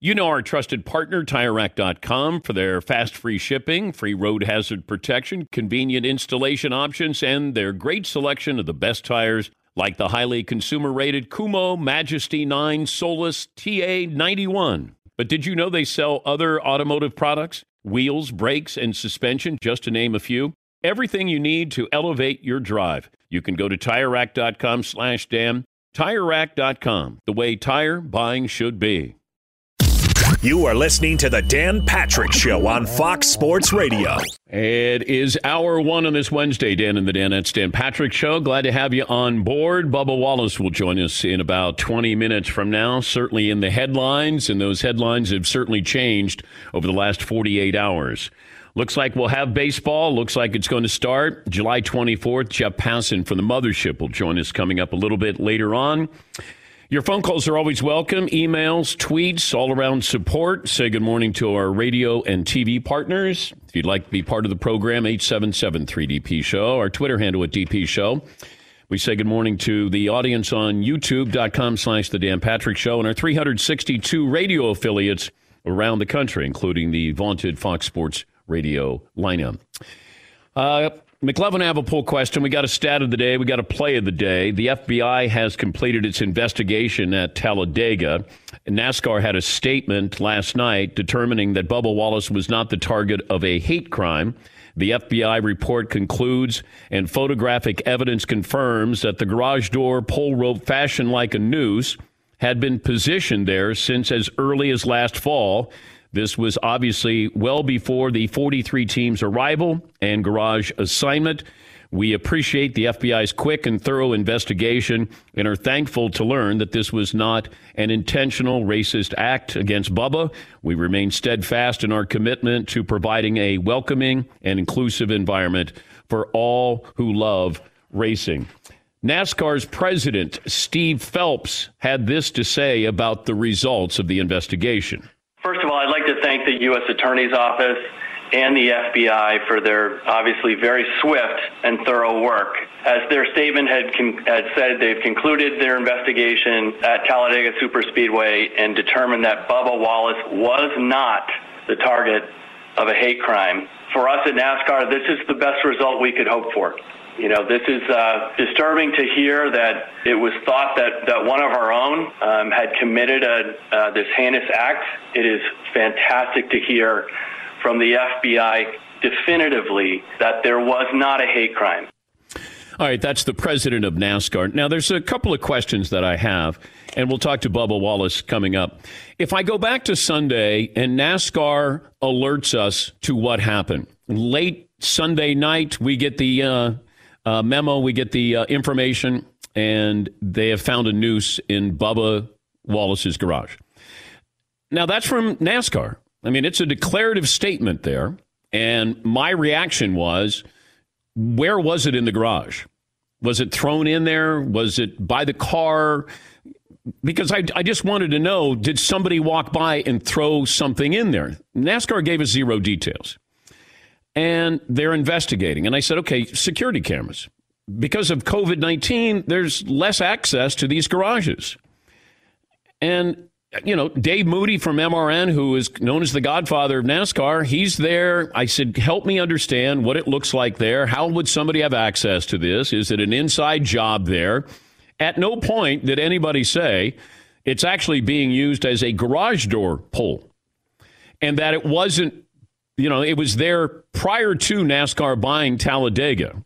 You know our trusted partner, TireRack.com, for their fast free shipping, free road hazard protection, convenient installation options, and their great selection of the best tires like the highly consumer rated Kumho Majesty 9 Solus TA 91. But did you know they sell other automotive products? Wheels, brakes, and suspension, just to name a few. Everything you need to elevate your drive. You can go to TireRack.com slash Dan. TireRack.com, the way tire buying should be. You are listening to the Dan Patrick Show on Fox Sports Radio. It is hour one on this Wednesday, Dan and the Danettes Dan Patrick Show. Glad to have you on board. Bubba Wallace will join us in about 20 minutes from now, certainly in the headlines, and those headlines have certainly changed over the last 48 hours. Looks like we'll have baseball. Looks like it's going to start July 24th. Jeff Passan from the Mothership will join us coming up a little bit later on. Your phone calls are always welcome. Emails, tweets, all around support. Say good morning to our radio and TV partners. If you'd like to be part of the program, 877 3DP Show, our Twitter handle at DP Show. We say good morning to the audience on youtube.com slash The Dan Patrick Show and our 362 radio affiliates around the country, including the vaunted Fox Sports Radio lineup. Uh, McLovin, I have a poll question. We got a stat of the day. We got a play of the day. The FBI has completed its investigation at Talladega. NASCAR had a statement last night determining that Bubba Wallace was not the target of a hate crime. The FBI report concludes, and photographic evidence confirms that the garage door pole rope fashioned like a noose had been positioned there since as early as last fall. This was obviously well before the 43 team's arrival and garage assignment. We appreciate the FBI's quick and thorough investigation and are thankful to learn that this was not an intentional racist act against Bubba. We remain steadfast in our commitment to providing a welcoming and inclusive environment for all who love racing. NASCAR's president, Steve Phelps, had this to say about the results of the investigation. First of all, I'd like to thank the U.S. Attorney's Office and the FBI for their obviously very swift and thorough work. As their statement had, con- had said, they've concluded their investigation at Talladega Superspeedway and determined that Bubba Wallace was not the target of a hate crime. For us at NASCAR, this is the best result we could hope for. You know, this is uh, disturbing to hear that it was thought that, that one of our own um, had committed a, uh, this heinous act. It is fantastic to hear from the FBI definitively that there was not a hate crime. All right, that's the president of NASCAR. Now, there's a couple of questions that I have, and we'll talk to Bubba Wallace coming up. If I go back to Sunday and NASCAR alerts us to what happened, late Sunday night, we get the uh, uh, memo, we get the uh, information, and they have found a noose in Bubba Wallace's garage. Now, that's from NASCAR. I mean, it's a declarative statement there. And my reaction was, where was it in the garage? Was it thrown in there? Was it by the car? Because I, I just wanted to know did somebody walk by and throw something in there? NASCAR gave us zero details and they're investigating. And I said, okay, security cameras. because of COVID 19, there's less access to these garages. And, you know, Dave Moody from MRN, who is known as the godfather of NASCAR, he's there. I said, help me understand what it looks like there. How would somebody have access to this? Is it an inside job there? At no point did anybody say it's actually being used as a garage door pull and that it wasn't, you know, it was there prior to NASCAR buying Talladega.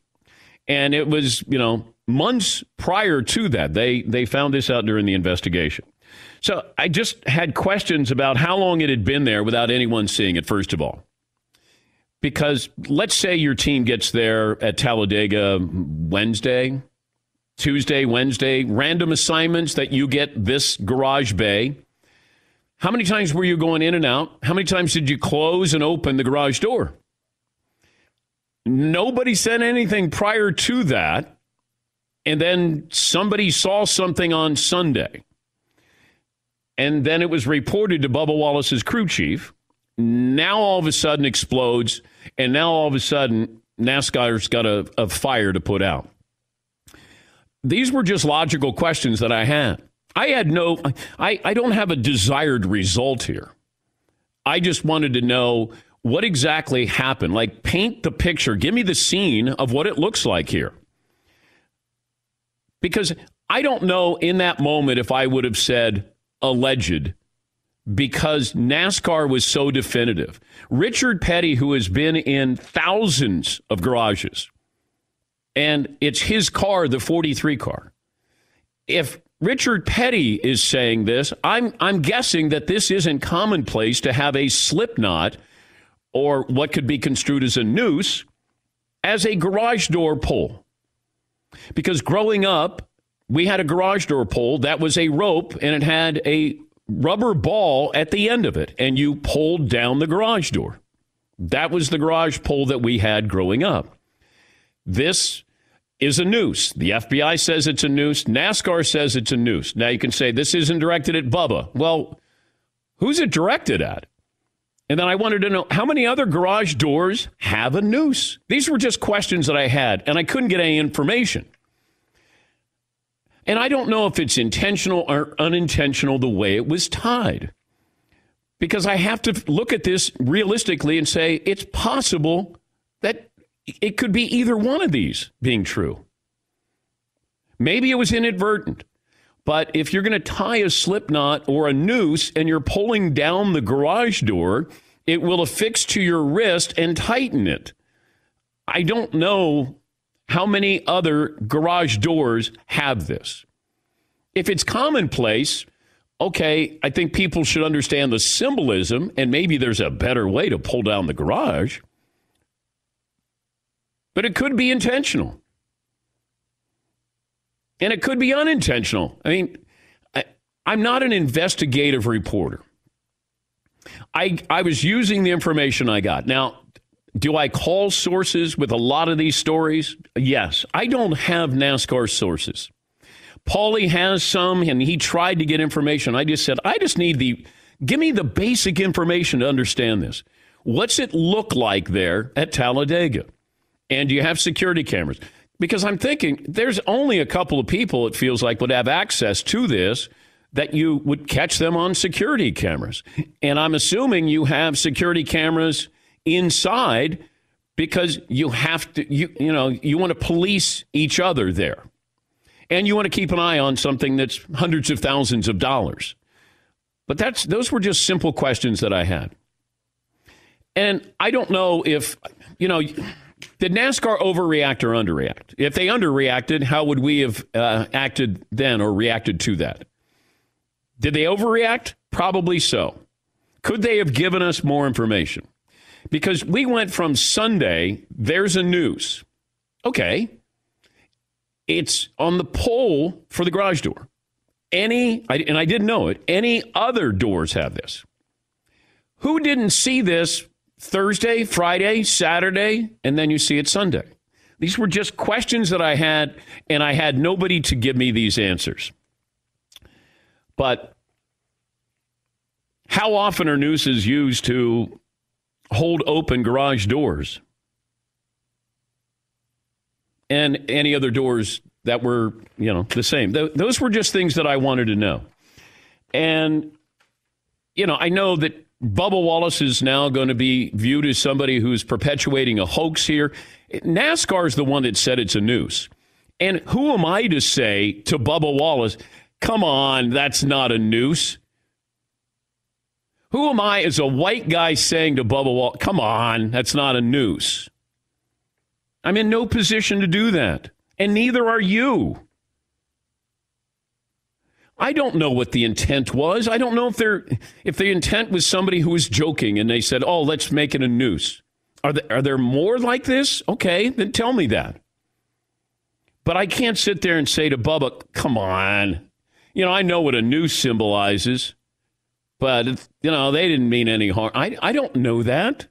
And it was, you know, months prior to that. They they found this out during the investigation. So I just had questions about how long it had been there without anyone seeing it, first of all. Because let's say your team gets there at Talladega Wednesday, Tuesday, Wednesday, random assignments that you get this garage bay. How many times were you going in and out? How many times did you close and open the garage door? Nobody said anything prior to that. And then somebody saw something on Sunday. And then it was reported to Bubba Wallace's crew chief. Now all of a sudden explodes. And now all of a sudden, NASCAR's got a, a fire to put out. These were just logical questions that I had. I had no, I, I don't have a desired result here. I just wanted to know what exactly happened. Like, paint the picture. Give me the scene of what it looks like here. Because I don't know in that moment if I would have said alleged because NASCAR was so definitive. Richard Petty, who has been in thousands of garages, and it's his car, the 43 car. If Richard Petty is saying this, I'm, I'm guessing that this isn't commonplace to have a slip knot or what could be construed as a noose as a garage door pull. Because growing up, we had a garage door pull that was a rope and it had a rubber ball at the end of it, and you pulled down the garage door. That was the garage pull that we had growing up. This is a noose. The FBI says it's a noose. NASCAR says it's a noose. Now you can say this isn't directed at Bubba. Well, who's it directed at? And then I wanted to know how many other garage doors have a noose? These were just questions that I had, and I couldn't get any information. And I don't know if it's intentional or unintentional the way it was tied. Because I have to look at this realistically and say it's possible that it could be either one of these being true. Maybe it was inadvertent. But if you're going to tie a slip knot or a noose and you're pulling down the garage door, it will affix to your wrist and tighten it. I don't know how many other garage doors have this. If it's commonplace, okay, I think people should understand the symbolism and maybe there's a better way to pull down the garage. But it could be intentional. And it could be unintentional. I mean, I, I'm not an investigative reporter. I, I was using the information I got. Now, do I call sources with a lot of these stories? Yes. I don't have NASCAR sources. Paulie has some, and he tried to get information. I just said, I just need the, give me the basic information to understand this. What's it look like there at Talladega? And you have security cameras? Because I'm thinking there's only a couple of people, it feels like, would have access to this that you would catch them on security cameras. And I'm assuming you have security cameras inside because you have to you you know you want to police each other there. And you want to keep an eye on something that's hundreds of thousands of dollars. But that's those were just simple questions that I had. And I don't know if you know did NASCAR overreact or underreact? If they underreacted, how would we have uh, acted then or reacted to that? Did they overreact? Probably so. Could they have given us more information? Because we went from Sunday, there's a news. Okay. It's on the pole for the garage door. Any, and I didn't know it, any other doors have this. Who didn't see this Thursday, Friday, Saturday, and then you see it Sunday? These were just questions that I had, and I had nobody to give me these answers. But how often are nooses used to hold open garage doors? and any other doors that were, you know, the same. Th- those were just things that I wanted to know. And, you know, I know that Bubba Wallace is now going to be viewed as somebody who's perpetuating a hoax here. NASCAR is the one that said it's a noose. And who am I to say to Bubba Wallace, come on, that's not a noose? Who am I as a white guy saying to Bubba Wallace, come on, that's not a noose? I'm in no position to do that. And neither are you. I don't know what the intent was. I don't know if they if the intent was somebody who was joking and they said, "Oh, let's make it a noose." Are there, are there more like this? Okay, then tell me that. But I can't sit there and say to Bubba, "Come on." You know, I know what a noose symbolizes, but you know, they didn't mean any harm. I I don't know that.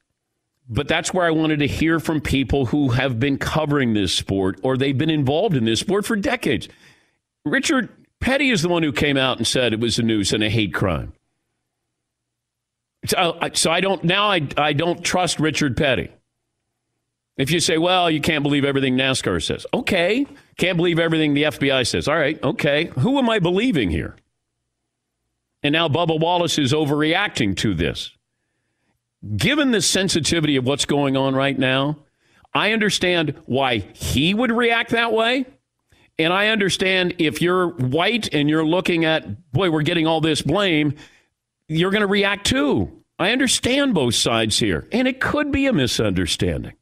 But that's where I wanted to hear from people who have been covering this sport or they've been involved in this sport for decades. Richard Petty is the one who came out and said it was a news and a hate crime. So, so I don't now I, I don't trust Richard Petty. If you say, well, you can't believe everything NASCAR says. Okay. Can't believe everything the FBI says. All right. Okay. Who am I believing here? And now Bubba Wallace is overreacting to this given the sensitivity of what's going on right now, I understand why he would react that way. And I understand if you're white and you're looking at, boy, we're getting all this blame, you're going to react too. I understand both sides here. And it could be a misunderstanding.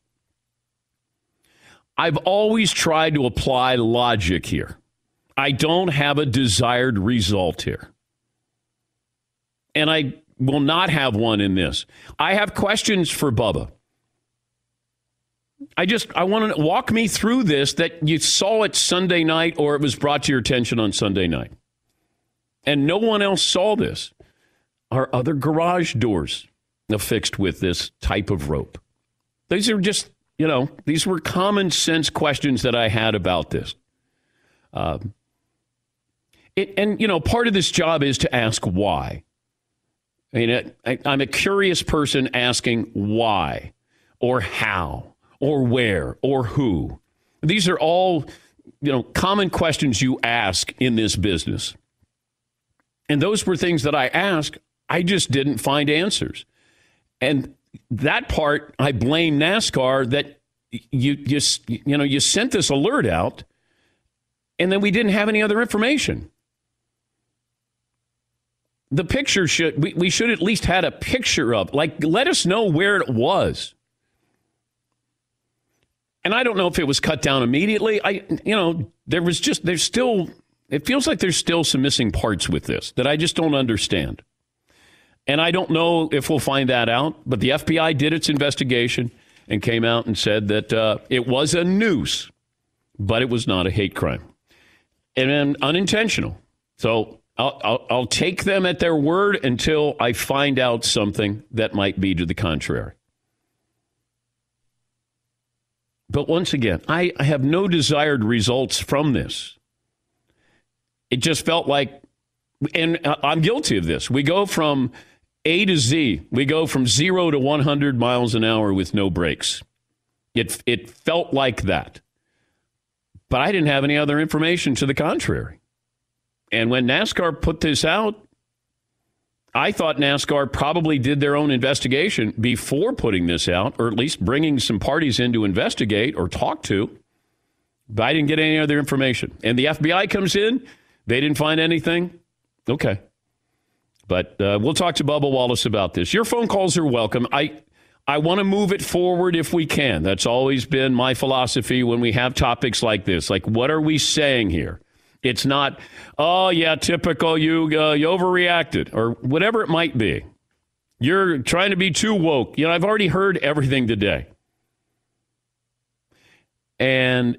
I've always tried to apply logic here. I don't have a desired result here. And I will not have one in this. I have questions for Bubba. I just I want to walk me through this that you saw it Sunday night or it was brought to your attention on Sunday night. And no one else saw this. Are other garage doors affixed with this type of rope? These are just, you know, these were common sense questions that I had about this. Um, it, and, you know, part of this job is to ask why. I mean, I, I'm a curious person asking why or how or where or who. These are all, you know, common questions you ask in this business. And those were things that I asked. I just didn't find answers. And that part, I blame NASCAR that you just, you know, you sent this alert out and then we didn't have any other information the picture should we, we should at least had a picture of like let us know where it was and i don't know if it was cut down immediately. I you know there was just there's still it feels like there's still some missing parts with this that i just don't understand. And i don't know if we'll find that out but the fbi did its investigation and came out and said that uh, it was a noose but it was not a hate crime. And unintentional. So I'll, I'll, I'll, take them at their word until I find out something that might be to the contrary. But once again, I, I have no desired results from this. It just felt like, and uh, I'm guilty of this. We go from A to Z, we go from zero to 100 miles an hour with no brakes. It, it felt like that. But I didn't have any other information to the contrary. And when NASCAR put this out, I thought NASCAR probably did their own investigation before putting this out, or at least bringing some parties in to investigate or talk to. But I didn't get any other information. And the FBI comes in, they didn't find anything. Okay. But uh, we'll talk to Bubba Wallace about this. Your phone calls are welcome. I, I want to move it forward if we can. That's always been my philosophy when we have topics like this. Like, what are we saying here? It's not, oh, yeah, typical, you, uh, you overreacted, or whatever it might be. You're trying to be too woke. You know, I've already heard everything today. And,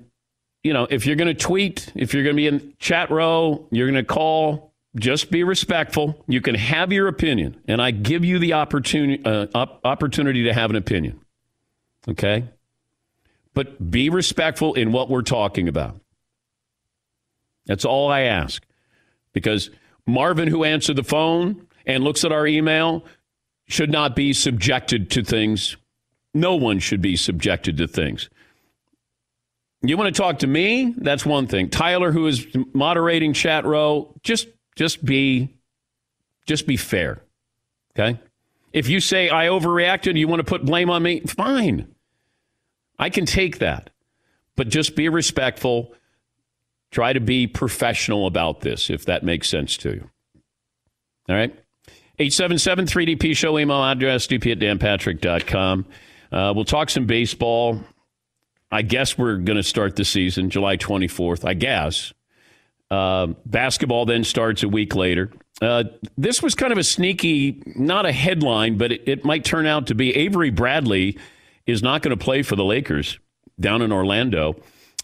you know, if you're going to tweet, if you're going to be in chat row, you're going to call, just be respectful. You can have your opinion, and I give you the opportunity, uh, opportunity to have an opinion. Okay? But be respectful in what we're talking about. That's all I ask. Because Marvin, who answered the phone and looks at our email, should not be subjected to things. No one should be subjected to things. You want to talk to me? That's one thing. Tyler, who is moderating chat row, just just be just be fair. Okay? If you say I overreacted, you want to put blame on me, fine. I can take that. But just be respectful. Try to be professional about this, if that makes sense to you. All right? 877 3DP show email address, dp at danpatrick.com. Uh, we'll talk some baseball. I guess we're going to start the season July 24th, I guess. Uh, basketball then starts a week later. Uh, this was kind of a sneaky, not a headline, but it, it might turn out to be. Avery Bradley is not going to play for the Lakers down in Orlando.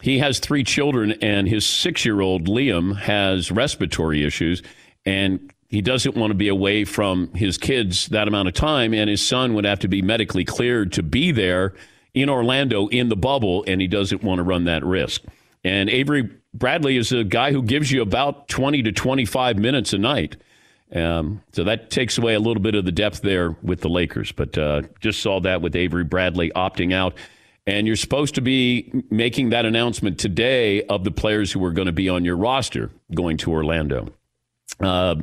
He has three children, and his six year old Liam has respiratory issues, and he doesn't want to be away from his kids that amount of time, and his son would have to be medically cleared to be there in Orlando in the bubble, and he doesn't want to run that risk. And Avery Bradley is a guy who gives you about 20 to 25 minutes a night. Um, so that takes away a little bit of the depth there with the Lakers. But uh, just saw that with Avery Bradley opting out. And you're supposed to be making that announcement today of the players who are going to be on your roster going to Orlando. Uh,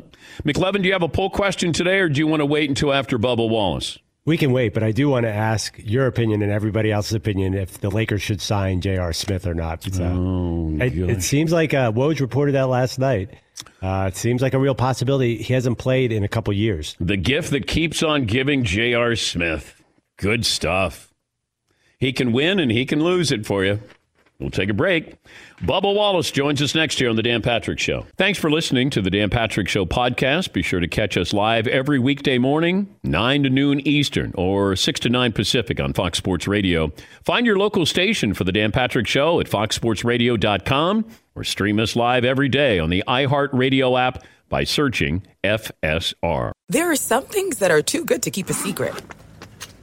McLovin, do you have a poll question today, or do you want to wait until after Bubba Wallace? We can wait, but I do want to ask your opinion and everybody else's opinion if the Lakers should sign J.R. Smith or not. So oh, it, it, seems like uh, Woj reported that last night. Uh, it seems like a real possibility. He hasn't played in a couple years. The gift that keeps on giving, J.R. Smith. Good stuff. He can win and he can lose it for you. We'll take a break. Bubba Wallace joins us next year on The Dan Patrick Show. Thanks for listening to The Dan Patrick Show podcast. Be sure to catch us live every weekday morning, 9 to noon Eastern or 6 to 9 Pacific on Fox Sports Radio. Find your local station for The Dan Patrick Show at foxsportsradio.com or stream us live every day on the iHeartRadio app by searching FSR. There are some things that are too good to keep a secret,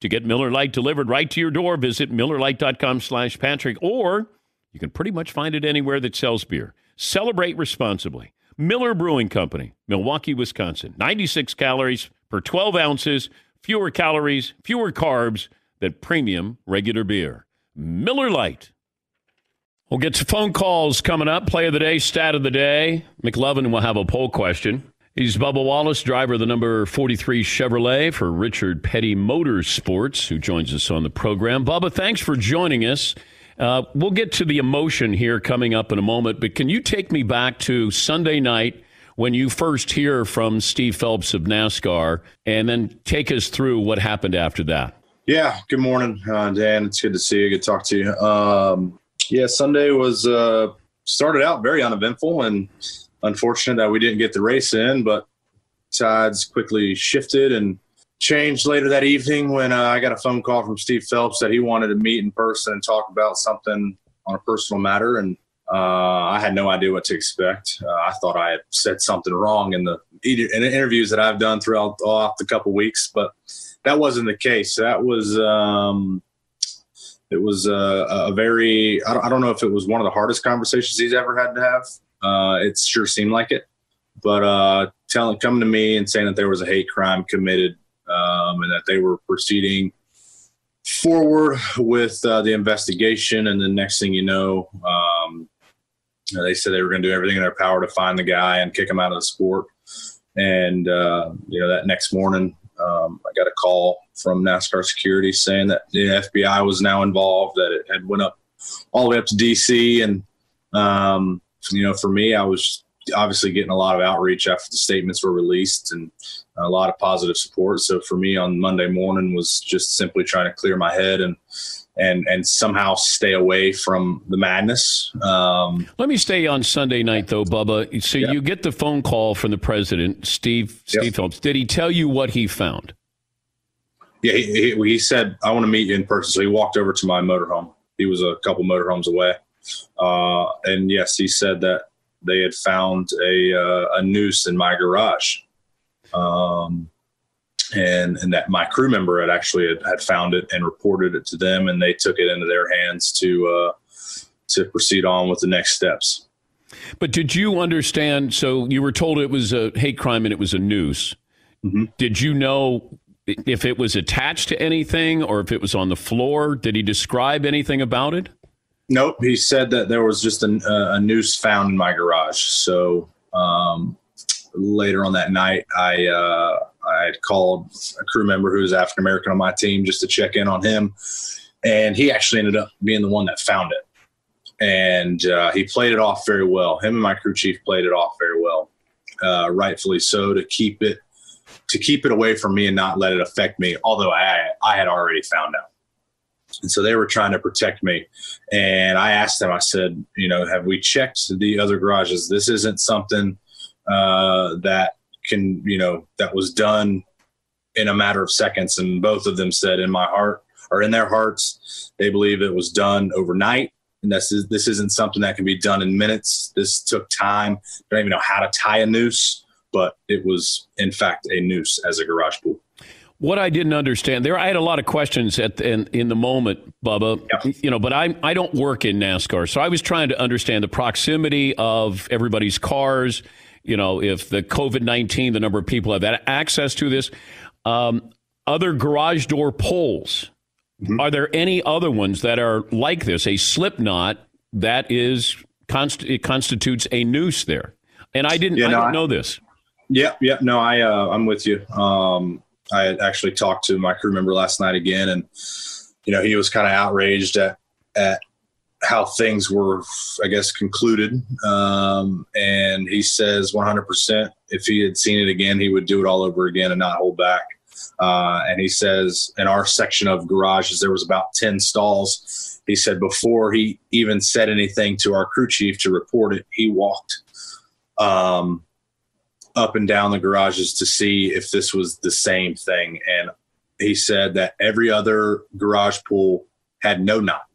To get Miller Lite delivered right to your door, visit MillerLite.com slash Patrick, or you can pretty much find it anywhere that sells beer. Celebrate responsibly. Miller Brewing Company, Milwaukee, Wisconsin. 96 calories per 12 ounces, fewer calories, fewer carbs than premium regular beer. Miller Lite. We'll get to phone calls coming up. Play of the day, stat of the day. McLovin will have a poll question. He's Bubba Wallace, driver of the number 43 Chevrolet for Richard Petty Motorsports, who joins us on the program. Bubba, thanks for joining us. Uh, we'll get to the emotion here coming up in a moment, but can you take me back to Sunday night when you first hear from Steve Phelps of NASCAR and then take us through what happened after that? Yeah. Good morning, uh, Dan. It's good to see you. Good to talk to you. Um, yeah, Sunday was uh, started out very uneventful and unfortunate that we didn't get the race in, but tides quickly shifted and changed later that evening when uh, I got a phone call from Steve Phelps that he wanted to meet in person and talk about something on a personal matter. And uh, I had no idea what to expect. Uh, I thought I had said something wrong in the in the interviews that I've done throughout the couple weeks, but that wasn't the case. That was um, it was a, a very I don't know if it was one of the hardest conversations he's ever had to have. Uh, it sure seemed like it, but uh, telling coming to me and saying that there was a hate crime committed um, and that they were proceeding forward with uh, the investigation, and the next thing you know, um, they said they were going to do everything in their power to find the guy and kick him out of the sport. And uh, you know that next morning, um, I got a call from NASCAR security saying that the FBI was now involved, that it had went up all the way up to DC, and um, you know, for me, I was obviously getting a lot of outreach after the statements were released and a lot of positive support. So for me on Monday morning was just simply trying to clear my head and and and somehow stay away from the madness. Um, Let me stay on Sunday night though, Bubba. So you get the phone call from the president, Steve Steve Phelps. Did he tell you what he found? yeah, he, he, he said, I want to meet you in person. So he walked over to my motorhome. He was a couple motorhomes away. Uh, and yes, he said that they had found a, uh, a noose in my garage. Um, and, and that my crew member had actually had, had found it and reported it to them and they took it into their hands to, uh, to proceed on with the next steps. But did you understand? So you were told it was a hate crime and it was a noose. Did you know if it was attached to anything or if it was on the floor? Did he describe anything about it? Nope. He said that there was just a, a noose found in my garage. So um, later on that night, I uh, I called a crew member who was African American on my team just to check in on him, and he actually ended up being the one that found it. And uh, he played it off very well. Him and my crew chief played it off very well, uh, rightfully so, to keep it to keep it away from me and not let it affect me. Although I I had already found out. And so they were trying to protect me. And I asked them, I said, you know, have we checked the other garages? This isn't something uh, that can, you know, that was done in a matter of seconds. And both of them said, in my heart or in their hearts, they believe it was done overnight. And this is this isn't something that can be done in minutes. This took time. I don't even know how to tie a noose, but it was in fact a noose as a garage pool. What I didn't understand there, I had a lot of questions at the, in, in the moment, Bubba. You know, but I I don't work in NASCAR, so I was trying to understand the proximity of everybody's cars. You know, if the COVID nineteen, the number of people have had access to this, um, other garage door poles. Are there any other ones that are like this? A slip knot that is const- it constitutes a noose there, and I didn't Yeah, I didn't I- know this. Yep, yep. No, I uh, I'm with you. Um, I actually talked to my crew member last night again, and you know he was kind of outraged at at how things were, I guess, concluded. Um, and he says 100% if he had seen it again, he would do it all over again and not hold back. Uh, and he says in our section of garages, there was about 10 stalls. He said before he even said anything to our crew chief to report it, he walked um, up and down the garages to see if this was the same thing. And he said that every other garage pool had no knot,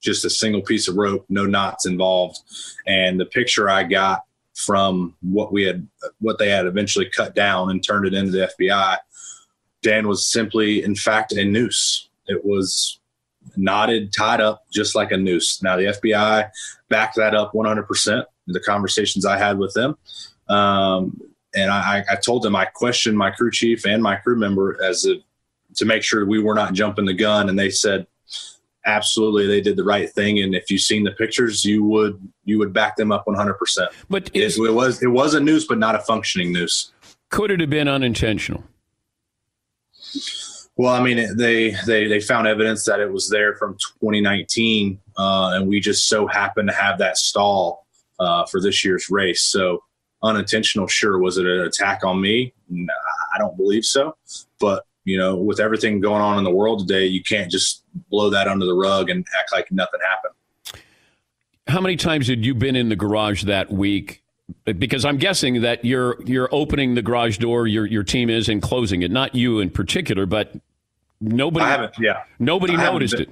just a single piece of rope, no knots involved. And the picture I got from what we had, what they had eventually cut down and turned it into the FBI, Dan was simply, in fact, a noose. It was knotted, tied up just like a noose. Now, the FBI backed that up 100%. The conversations I had with them. Um, and I, I told them I questioned my crew chief and my crew member as a, to make sure we were not jumping the gun. And they said, absolutely, they did the right thing. And if you've seen the pictures, you would you would back them up 100. percent But it, it was it was a noose, but not a functioning noose. Could it have been unintentional? Well, I mean, they they they found evidence that it was there from 2019, uh, and we just so happened to have that stall uh, for this year's race. So unintentional, sure. Was it an attack on me? I don't believe so. But you know, with everything going on in the world today, you can't just blow that under the rug and act like nothing happened. How many times had you been in the garage that week? Because I'm guessing that you're you're opening the garage door, your your team is, and closing it. Not you in particular, but nobody. I haven't. Yeah, nobody I noticed been,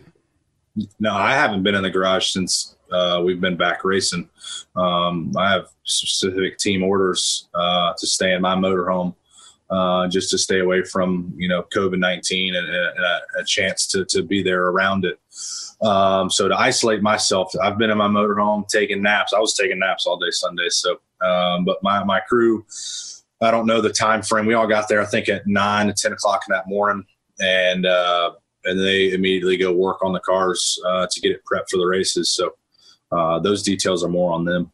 it. No, I haven't been in the garage since uh, we've been back racing. Um, I have specific team orders uh, to stay in my motorhome uh, just to stay away from you know COVID nineteen and, and a, a, chance to to be there around it. Um, so to isolate myself, I've been in my motorhome taking naps. I was taking naps all day Sunday. So, um, but my my crew, I don't know the time frame. We all got there, I think, at nine to ten o'clock in that morning, and uh, and they immediately go work on the cars uh, to get it prepped for the races. So uh, those details are more on them.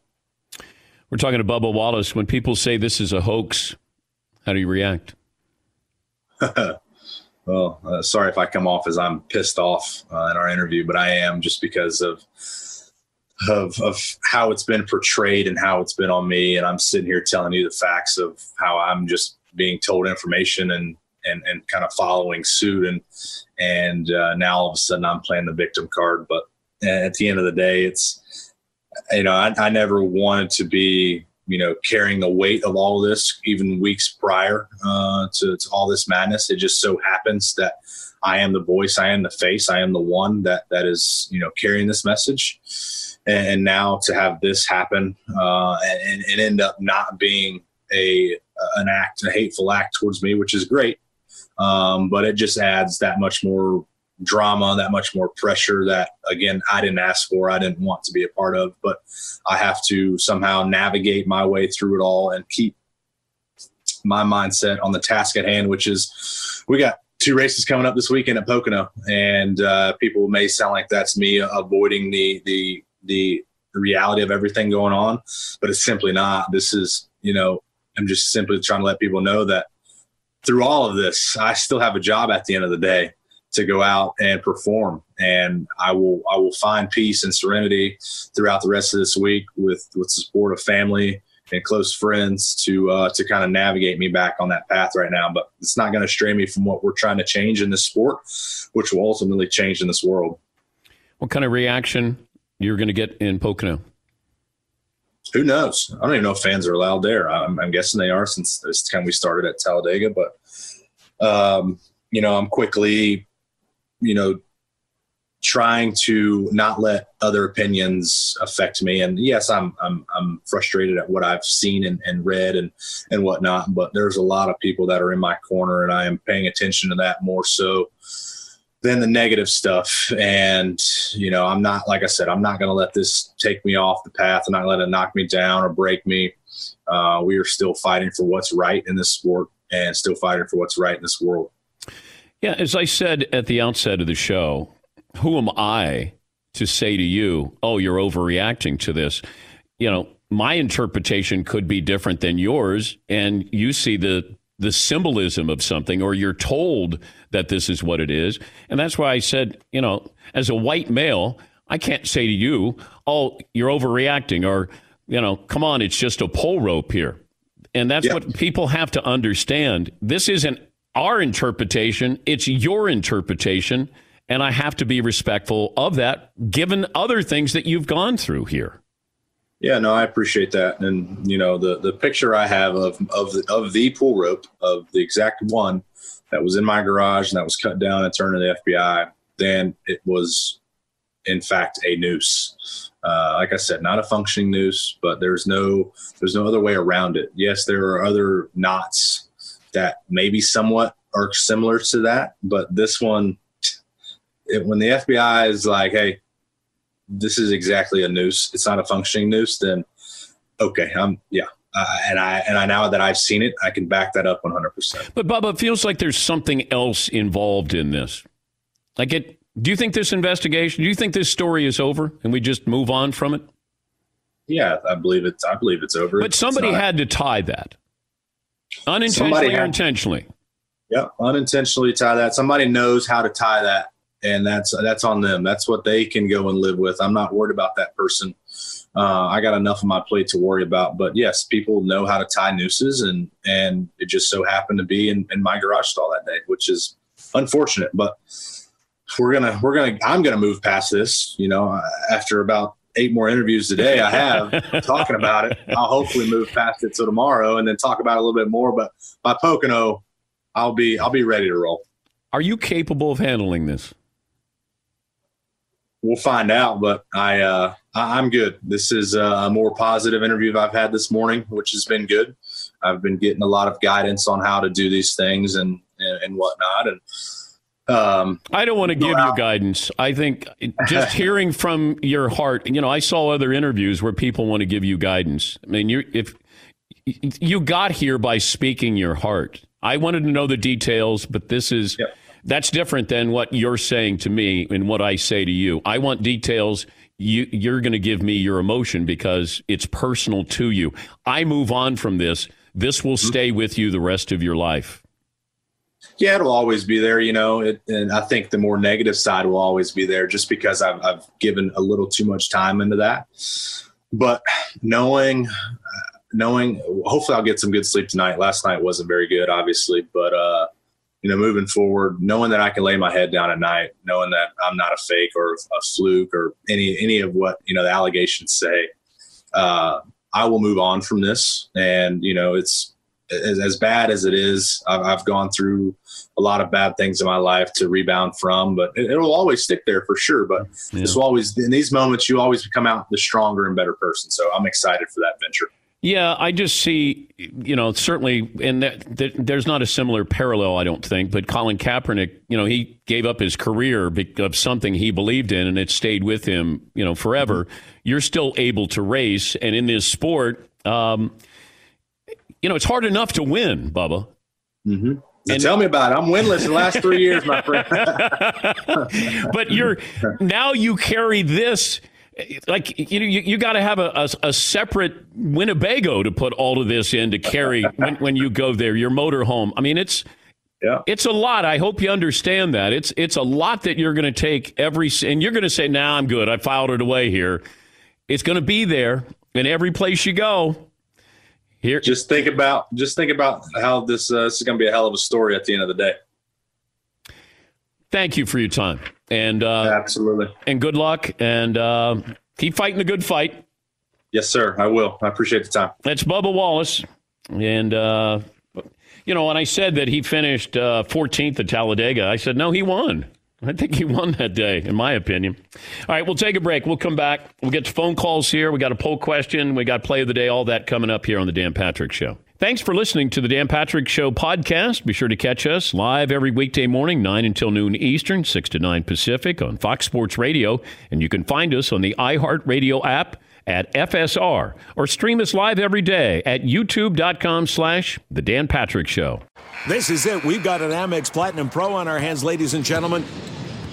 We're talking to Bubba Wallace. When people say this is a hoax, how do you react? well, uh, sorry if I come off as I'm pissed off uh, in our interview, but I am just because of of of how it's been portrayed and how it's been on me, and I'm sitting here telling you the facts of how I'm just being told information and and and kind of following suit, and and uh, now all of a sudden I'm playing the victim card. But at the end of the day, it's you know I, I never wanted to be you know, carrying the weight of all of this, even weeks prior uh, to, to, all this madness. It just so happens that I am the voice, I am the face, I am the one that that is, you know, carrying this message. And, and now to have this happen uh, and, and, end up not being a an act, a hateful act towards me, which is great. Um, but it just adds that much more drama, that much more pressure that, again, I didn't ask for, I didn't want to be a part of, but I have to somehow navigate my way through it all and keep my mindset on the task at hand, which is we got two races coming up this weekend at Pocono, and uh, people may sound like that's me avoiding the the the reality of everything going on, but it's simply not. This is you know I'm just simply trying to let people know that through all of this, I still have a job at the end of the day to go out and perform. And I will I will find peace and serenity throughout the rest of this week with with the support of family and close friends to uh, to kind of navigate me back on that path right now. But it's not going to stray me from what we're trying to change in this sport, which will ultimately change in this world. What kind of reaction you're going to get in Pocono? Who knows? I don't even know if fans are allowed there. I'm, I'm guessing they are since this time we started at Talladega. But um, you know, I'm quickly you know, trying to not let other opinions affect me. And yes, I'm I'm I'm frustrated at what I've seen and, and read and and whatnot. But there's a lot of people that are in my corner, and I am paying attention to that more so than the negative stuff. And you know, I'm not like I said, I'm not going to let this take me off the path. And not let it knock me down or break me. Uh, we are still fighting for what's right in this sport and still fighting for what's right in this world. Yeah, as I said at the outset of the show, who am I to say to you, oh, you're overreacting to this? You know, my interpretation could be different than yours, and you see the the symbolism of something, or you're told that this is what it is. And that's why I said, you know, as a white male, I can't say to you, oh, you're overreacting, or, you know, come on, it's just a pole rope here. And that's what people have to understand. This isn't our interpretation, it's your interpretation. And I have to be respectful of that, given other things that you've gone through here. Yeah, no, I appreciate that. And you know, the the picture I have of of the, of the pull rope of the exact one that was in my garage and that was cut down and turned to the FBI, then it was in fact a noose. Uh, like I said, not a functioning noose, but there's no there's no other way around it. Yes, there are other knots that maybe somewhat are similar to that, but this one, it, when the FBI is like, "Hey, this is exactly a noose. It's not a functioning noose." Then, okay, I'm yeah. Uh, and I and I now that I've seen it, I can back that up 100. percent But Bubba, it feels like there's something else involved in this. Like it. Do you think this investigation? Do you think this story is over and we just move on from it? Yeah, I believe it's. I believe it's over. But somebody not- had to tie that, unintentionally Somebody or intentionally. Yeah, unintentionally tie that. Somebody knows how to tie that, and that's that's on them. That's what they can go and live with. I'm not worried about that person. Uh, I got enough on my plate to worry about. But yes, people know how to tie nooses, and and it just so happened to be in, in my garage stall that day, which is unfortunate. But we're gonna we're gonna I'm gonna move past this. You know, after about eight more interviews today I have talking about it. I'll hopefully move past it till tomorrow and then talk about it a little bit more. But by Pocono, I'll be I'll be ready to roll. Are you capable of handling this? We'll find out, but I uh, I- I'm good. This is a more positive interview I've had this morning, which has been good. I've been getting a lot of guidance on how to do these things and and, and whatnot. And um, I don't want to give you guidance. I think just hearing from your heart. You know, I saw other interviews where people want to give you guidance. I mean, you if you got here by speaking your heart. I wanted to know the details, but this is that's different than what you're saying to me and what I say to you. I want details. You, you're going to give me your emotion because it's personal to you. I move on from this. This will stay with you the rest of your life. Yeah, it'll always be there, you know. It, and I think the more negative side will always be there, just because I've, I've given a little too much time into that. But knowing, uh, knowing, hopefully, I'll get some good sleep tonight. Last night wasn't very good, obviously, but uh, you know, moving forward, knowing that I can lay my head down at night, knowing that I'm not a fake or a fluke or any any of what you know the allegations say, uh, I will move on from this. And you know, it's as, bad as it is. I've gone through a lot of bad things in my life to rebound from, but it, it'll always stick there for sure. But this will always in these moments, you always come out the stronger and better person. So I'm excited for that venture. Yeah, I just see, you know, certainly, and that, that, there's not a similar parallel, I don't think. But Colin Kaepernick, you know, he gave up his career of something he believed in, and it stayed with him, you know, forever. You're still able to race, and in this sport, um, you know, it's hard enough to win, Bubba. Mm-hmm. And tell me about it. I'm winless the last three years, my friend. but you're now you carry this like you you, you got to have a, a, a separate Winnebago to put all of this in to carry when, when you go there your motorhome. I mean it's yeah. It's a lot. I hope you understand that. It's it's a lot that you're going to take every and you're going to say, "Nah, I'm good. I filed it away here." It's going to be there in every place you go. Here, just think about just think about how this uh, this is going to be a hell of a story at the end of the day. Thank you for your time and uh, absolutely and good luck and uh, keep fighting the good fight. Yes, sir. I will. I appreciate the time. That's Bubba Wallace, and uh, you know when I said that he finished uh, 14th at Talladega, I said no, he won. I think he won that day, in my opinion. All right, we'll take a break. We'll come back. We'll get to phone calls here. We got a poll question. We got play of the day. All that coming up here on the Dan Patrick Show. Thanks for listening to the Dan Patrick Show podcast. Be sure to catch us live every weekday morning, 9 until noon Eastern, 6 to 9 Pacific on Fox Sports Radio. And you can find us on the iHeartRadio app at FSR or stream us live every day at youtube.com slash the Dan Patrick Show. This is it. We've got an Amex Platinum Pro on our hands, ladies and gentlemen.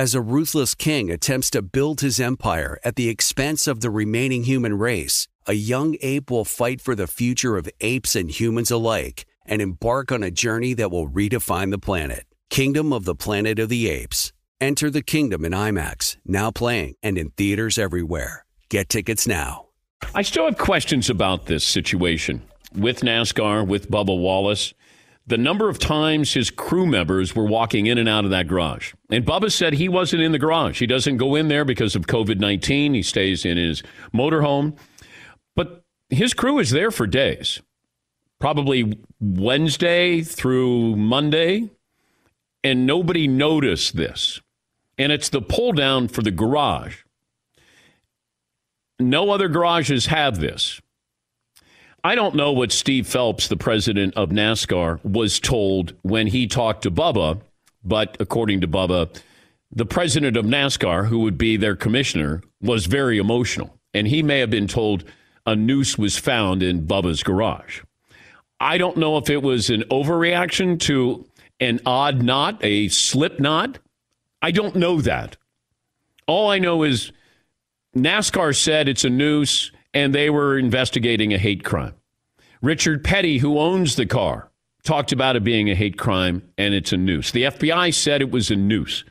As a ruthless king attempts to build his empire at the expense of the remaining human race, a young ape will fight for the future of apes and humans alike and embark on a journey that will redefine the planet. Kingdom of the Planet of the Apes. Enter the kingdom in IMAX, now playing and in theaters everywhere. Get tickets now. I still have questions about this situation with NASCAR, with Bubba Wallace. The number of times his crew members were walking in and out of that garage. And Bubba said he wasn't in the garage. He doesn't go in there because of COVID 19. He stays in his motorhome. But his crew is there for days, probably Wednesday through Monday. And nobody noticed this. And it's the pull down for the garage. No other garages have this. I don't know what Steve Phelps, the president of NASCAR, was told when he talked to Bubba, but according to Bubba, the president of NASCAR, who would be their commissioner, was very emotional. And he may have been told a noose was found in Bubba's garage. I don't know if it was an overreaction to an odd knot, a slip knot. I don't know that. All I know is NASCAR said it's a noose and they were investigating a hate crime. Richard Petty, who owns the car, talked about it being a hate crime and it's a noose. The FBI said it was a noose.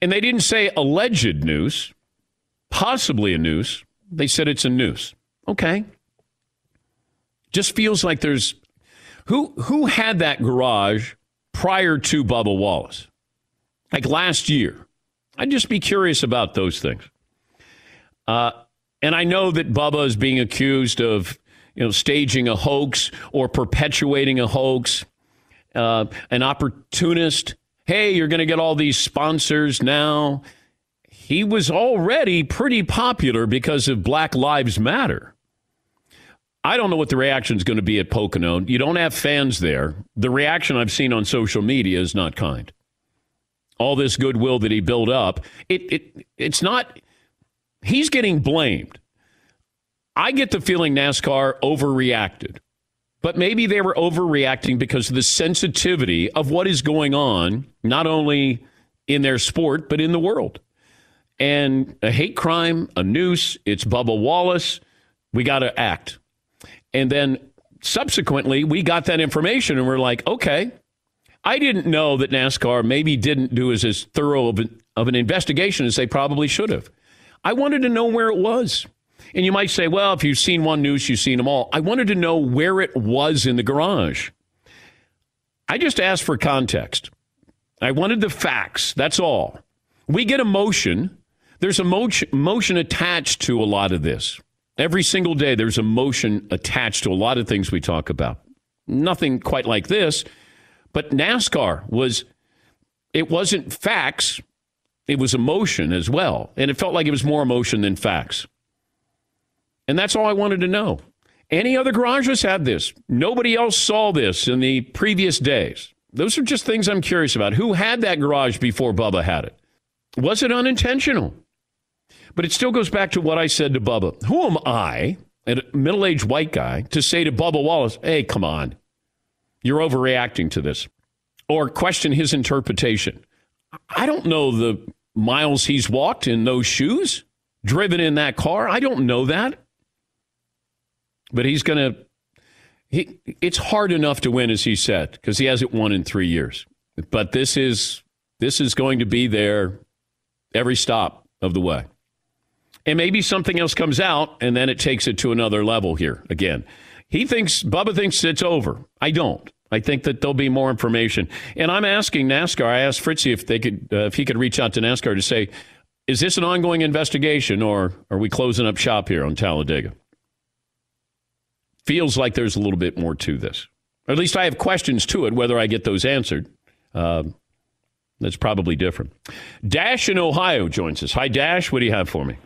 And they didn't say alleged noose, possibly a noose. They said it's a noose. Okay. Just feels like there's who who had that garage prior to Bubba Wallace? Like last year. I'd just be curious about those things. Uh, and I know that Bubba is being accused of, you know, staging a hoax or perpetuating a hoax. Uh, an opportunist. Hey, you're going to get all these sponsors now. He was already pretty popular because of Black Lives Matter. I don't know what the reaction is going to be at Pocono. You don't have fans there. The reaction I've seen on social media is not kind. All this goodwill that he built up, it, it it's not. He's getting blamed. I get the feeling NASCAR overreacted, but maybe they were overreacting because of the sensitivity of what is going on, not only in their sport but in the world. And a hate crime, a noose. It's Bubba Wallace. We got to act. And then subsequently, we got that information and we're like, okay, I didn't know that NASCAR maybe didn't do as, as thorough of an, of an investigation as they probably should have. I wanted to know where it was. And you might say, well, if you've seen one news, you've seen them all. I wanted to know where it was in the garage. I just asked for context. I wanted the facts. That's all. We get emotion. There's emotion, emotion attached to a lot of this. Every single day, there's emotion attached to a lot of things we talk about. Nothing quite like this, but NASCAR was, it wasn't facts, it was emotion as well. And it felt like it was more emotion than facts. And that's all I wanted to know. Any other garages had this. Nobody else saw this in the previous days. Those are just things I'm curious about. Who had that garage before Bubba had it? Was it unintentional? But it still goes back to what I said to Bubba. Who am I, a middle aged white guy, to say to Bubba Wallace, hey, come on, you're overreacting to this? Or question his interpretation. I don't know the miles he's walked in those shoes, driven in that car. I don't know that. But he's going to. He, it's hard enough to win, as he said, because he hasn't won in three years. But this is this is going to be there every stop of the way. And maybe something else comes out, and then it takes it to another level here again. He thinks Bubba thinks it's over. I don't. I think that there'll be more information. And I'm asking NASCAR. I asked Fritzy if they could, uh, if he could reach out to NASCAR to say, is this an ongoing investigation, or are we closing up shop here on Talladega? Feels like there's a little bit more to this. Or at least I have questions to it. Whether I get those answered, uh, that's probably different. Dash in Ohio joins us. Hi, Dash. What do you have for me?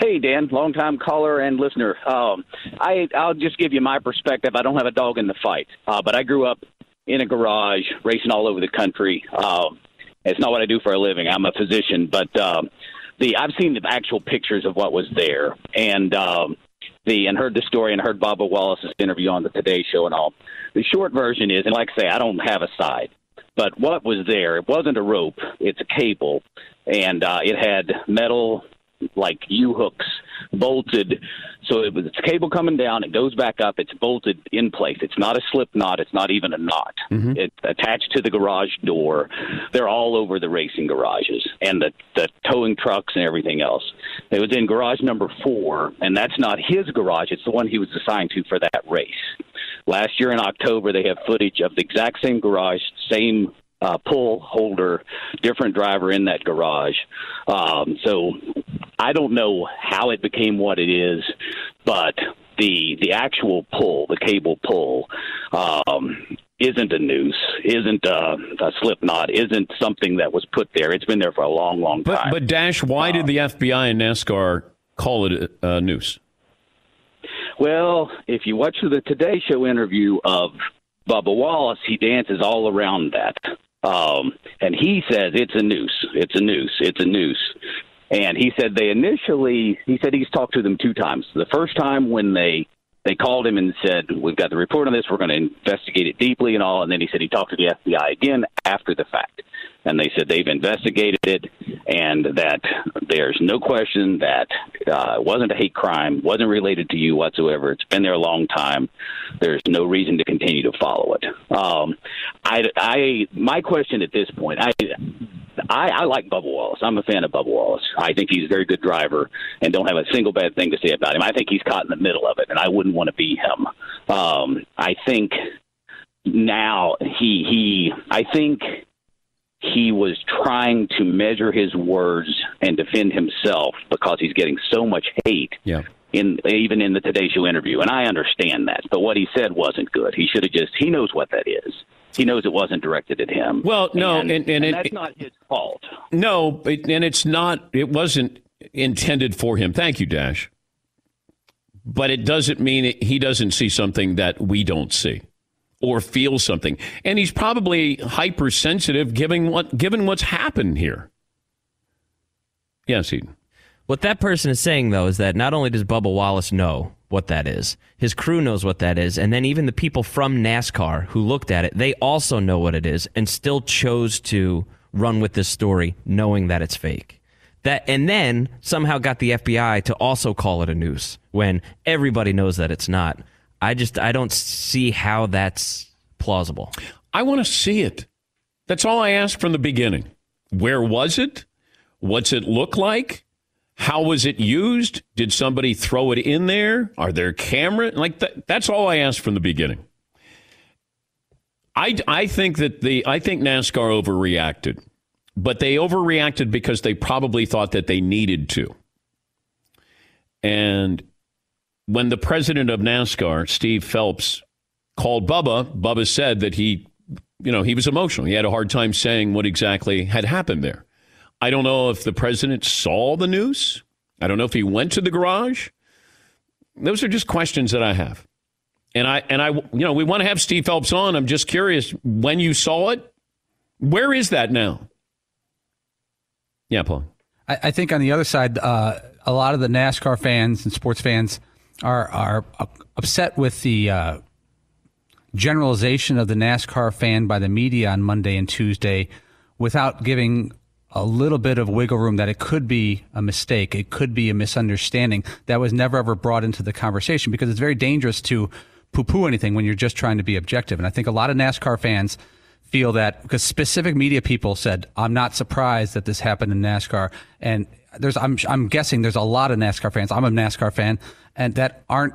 Hey, Dan, longtime caller and listener. Um, I I'll just give you my perspective. I don't have a dog in the fight, uh, but I grew up in a garage racing all over the country. Um, it's not what I do for a living. I'm a physician, but um, the I've seen the actual pictures of what was there, and um, the and heard the story and heard Bubba Wallace's interview on the Today Show and all. The short version is, and like I say, I don't have a side, but what was there? It wasn't a rope; it's a cable, and uh, it had metal like U hooks bolted. So it was it's cable coming down. It goes back up. It's bolted in place. It's not a slip knot. It's not even a knot. Mm-hmm. It's attached to the garage door. They're all over the racing garages and the the towing trucks and everything else. It was in garage number four, and that's not his garage. It's the one he was assigned to for that race. Last year in October, they have footage of the exact same garage, same uh, pull holder, different driver in that garage. Um, so I don't know how it became what it is, but the the actual pull, the cable pull, um, isn't a noose, isn't a, a slip knot, isn't something that was put there. It's been there for a long, long time. But, but Dash, why did the FBI and NASCAR call it a, a noose? Well, if you watch the Today Show interview of Bubba Wallace, he dances all around that. Um, and he says it's a noose. It's a noose. It's a noose. And he said they initially, he said he's talked to them two times. The first time when they they called him and said, "We've got the report on this. We're going to investigate it deeply and all." And then he said he talked to the FBI again after the fact, and they said they've investigated it and that there's no question that uh, it wasn't a hate crime, wasn't related to you whatsoever. It's been there a long time. There's no reason to continue to follow it. Um, I, I, my question at this point, I. I, I like Bubba Wallace. I'm a fan of Bubba Wallace. I think he's a very good driver and don't have a single bad thing to say about him. I think he's caught in the middle of it, and I wouldn't want to be him. Um, I think now he he I think he was trying to measure his words and defend himself because he's getting so much hate. Yeah. In even in the Today Show interview, and I understand that, but what he said wasn't good. He should have just he knows what that is. He knows it wasn't directed at him. Well, no, and, and, and it, that's not his fault. No, and it's not. It wasn't intended for him. Thank you, Dash. But it doesn't mean it, he doesn't see something that we don't see, or feel something. And he's probably hypersensitive, given what given what's happened here. Yes, Eden. What that person is saying, though, is that not only does Bubba Wallace know what that is, his crew knows what that is, and then even the people from NASCAR who looked at it, they also know what it is and still chose to run with this story knowing that it's fake. That and then somehow got the FBI to also call it a noose when everybody knows that it's not. I just I don't see how that's plausible. I want to see it. That's all I asked from the beginning. Where was it? What's it look like? How was it used? Did somebody throw it in there? Are there cameras? Like that, that's all I asked from the beginning. I, I think that the I think NASCAR overreacted, but they overreacted because they probably thought that they needed to. And when the president of NASCAR, Steve Phelps, called Bubba, Bubba said that he, you know, he was emotional. He had a hard time saying what exactly had happened there. I don't know if the president saw the news. I don't know if he went to the garage. Those are just questions that I have. And I and I you know, we want to have Steve Phelps on. I'm just curious when you saw it, where is that now? Yeah, Paul. I, I think on the other side, uh, a lot of the NASCAR fans and sports fans are are upset with the uh, generalization of the NASCAR fan by the media on Monday and Tuesday, without giving a little bit of wiggle room that it could be a mistake, it could be a misunderstanding that was never ever brought into the conversation because it's very dangerous to poo poo anything when you're just trying to be objective. And I think a lot of NASCAR fans feel that because specific media people said, I'm not surprised that this happened in NASCAR. And there's, I'm, I'm guessing there's a lot of NASCAR fans. I'm a NASCAR fan and that aren't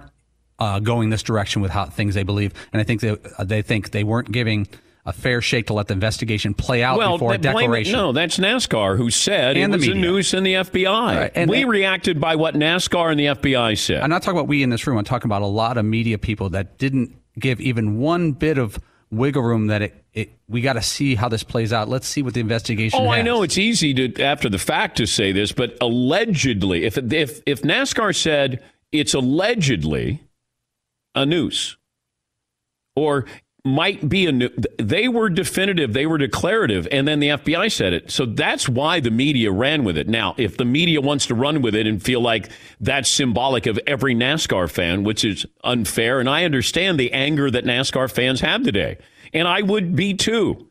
uh, going this direction with how things they believe. And I think they, they think they weren't giving a fair shake to let the investigation play out well, before a declaration. no, that's NASCAR who said and it was the a media. news in the FBI. Right, and we they- reacted by what NASCAR and the FBI said. I'm not talking about we in this room. I'm talking about a lot of media people that didn't give even one bit of wiggle room that it, it we got to see how this plays out. Let's see what the investigation Oh, I know it's easy to after the fact to say this, but allegedly, if if if NASCAR said it's allegedly a noose, or might be a new, they were definitive, they were declarative, and then the FBI said it. So that's why the media ran with it. Now, if the media wants to run with it and feel like that's symbolic of every NASCAR fan, which is unfair, and I understand the anger that NASCAR fans have today, and I would be too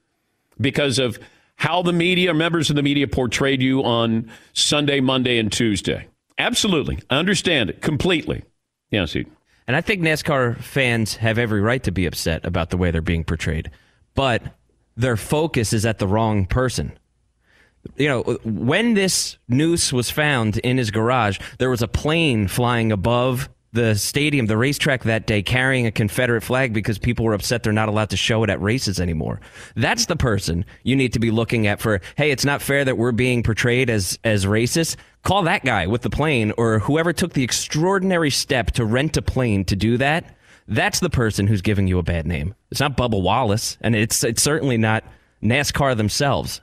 because of how the media, members of the media portrayed you on Sunday, Monday, and Tuesday. Absolutely. I understand it completely. Yes, Eden. And I think NASCAR fans have every right to be upset about the way they're being portrayed. But their focus is at the wrong person. You know, when this noose was found in his garage, there was a plane flying above the stadium, the racetrack that day, carrying a Confederate flag because people were upset they're not allowed to show it at races anymore. That's the person you need to be looking at for, hey, it's not fair that we're being portrayed as, as racist. Call that guy with the plane or whoever took the extraordinary step to rent a plane to do that. That's the person who's giving you a bad name. It's not Bubba Wallace, and it's it's certainly not NASCAR themselves.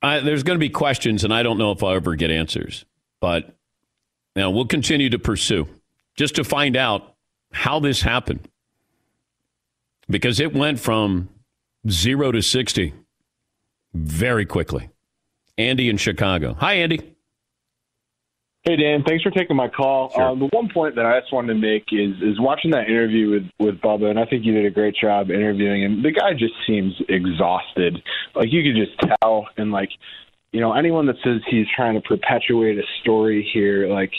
There's going to be questions, and I don't know if I'll ever get answers. But now we'll continue to pursue just to find out how this happened. Because it went from zero to 60 very quickly. Andy in Chicago. Hi, Andy. Hey Dan, thanks for taking my call. Um, the one point that I just wanted to make is is watching that interview with with Bubba, and I think you did a great job interviewing him. The guy just seems exhausted. Like you could just tell, and like you know anyone that says he's trying to perpetuate a story here, like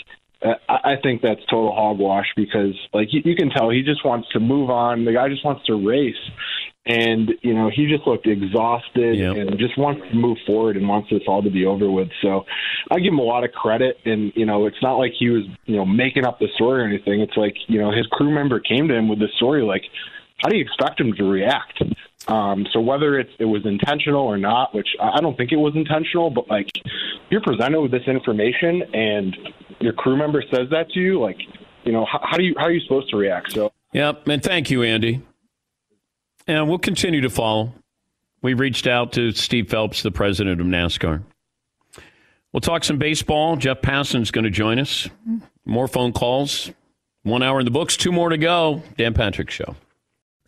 uh, I I think that's total hogwash because like you, you can tell he just wants to move on. The guy just wants to race. And you know he just looked exhausted and just wants to move forward and wants this all to be over with. So I give him a lot of credit. And you know it's not like he was you know making up the story or anything. It's like you know his crew member came to him with this story. Like, how do you expect him to react? Um, so whether it's, it was intentional or not, which I don't think it was intentional, but like you're presented with this information and your crew member says that to you, like you know how, how do you how are you supposed to react? So. Yep, and thank you, Andy. And we'll continue to follow. We reached out to Steve Phelps, the president of NASCAR. We'll talk some baseball. Jeff Passan's going to join us. More phone calls. One hour in the books, two more to go. Dan Patrick Show.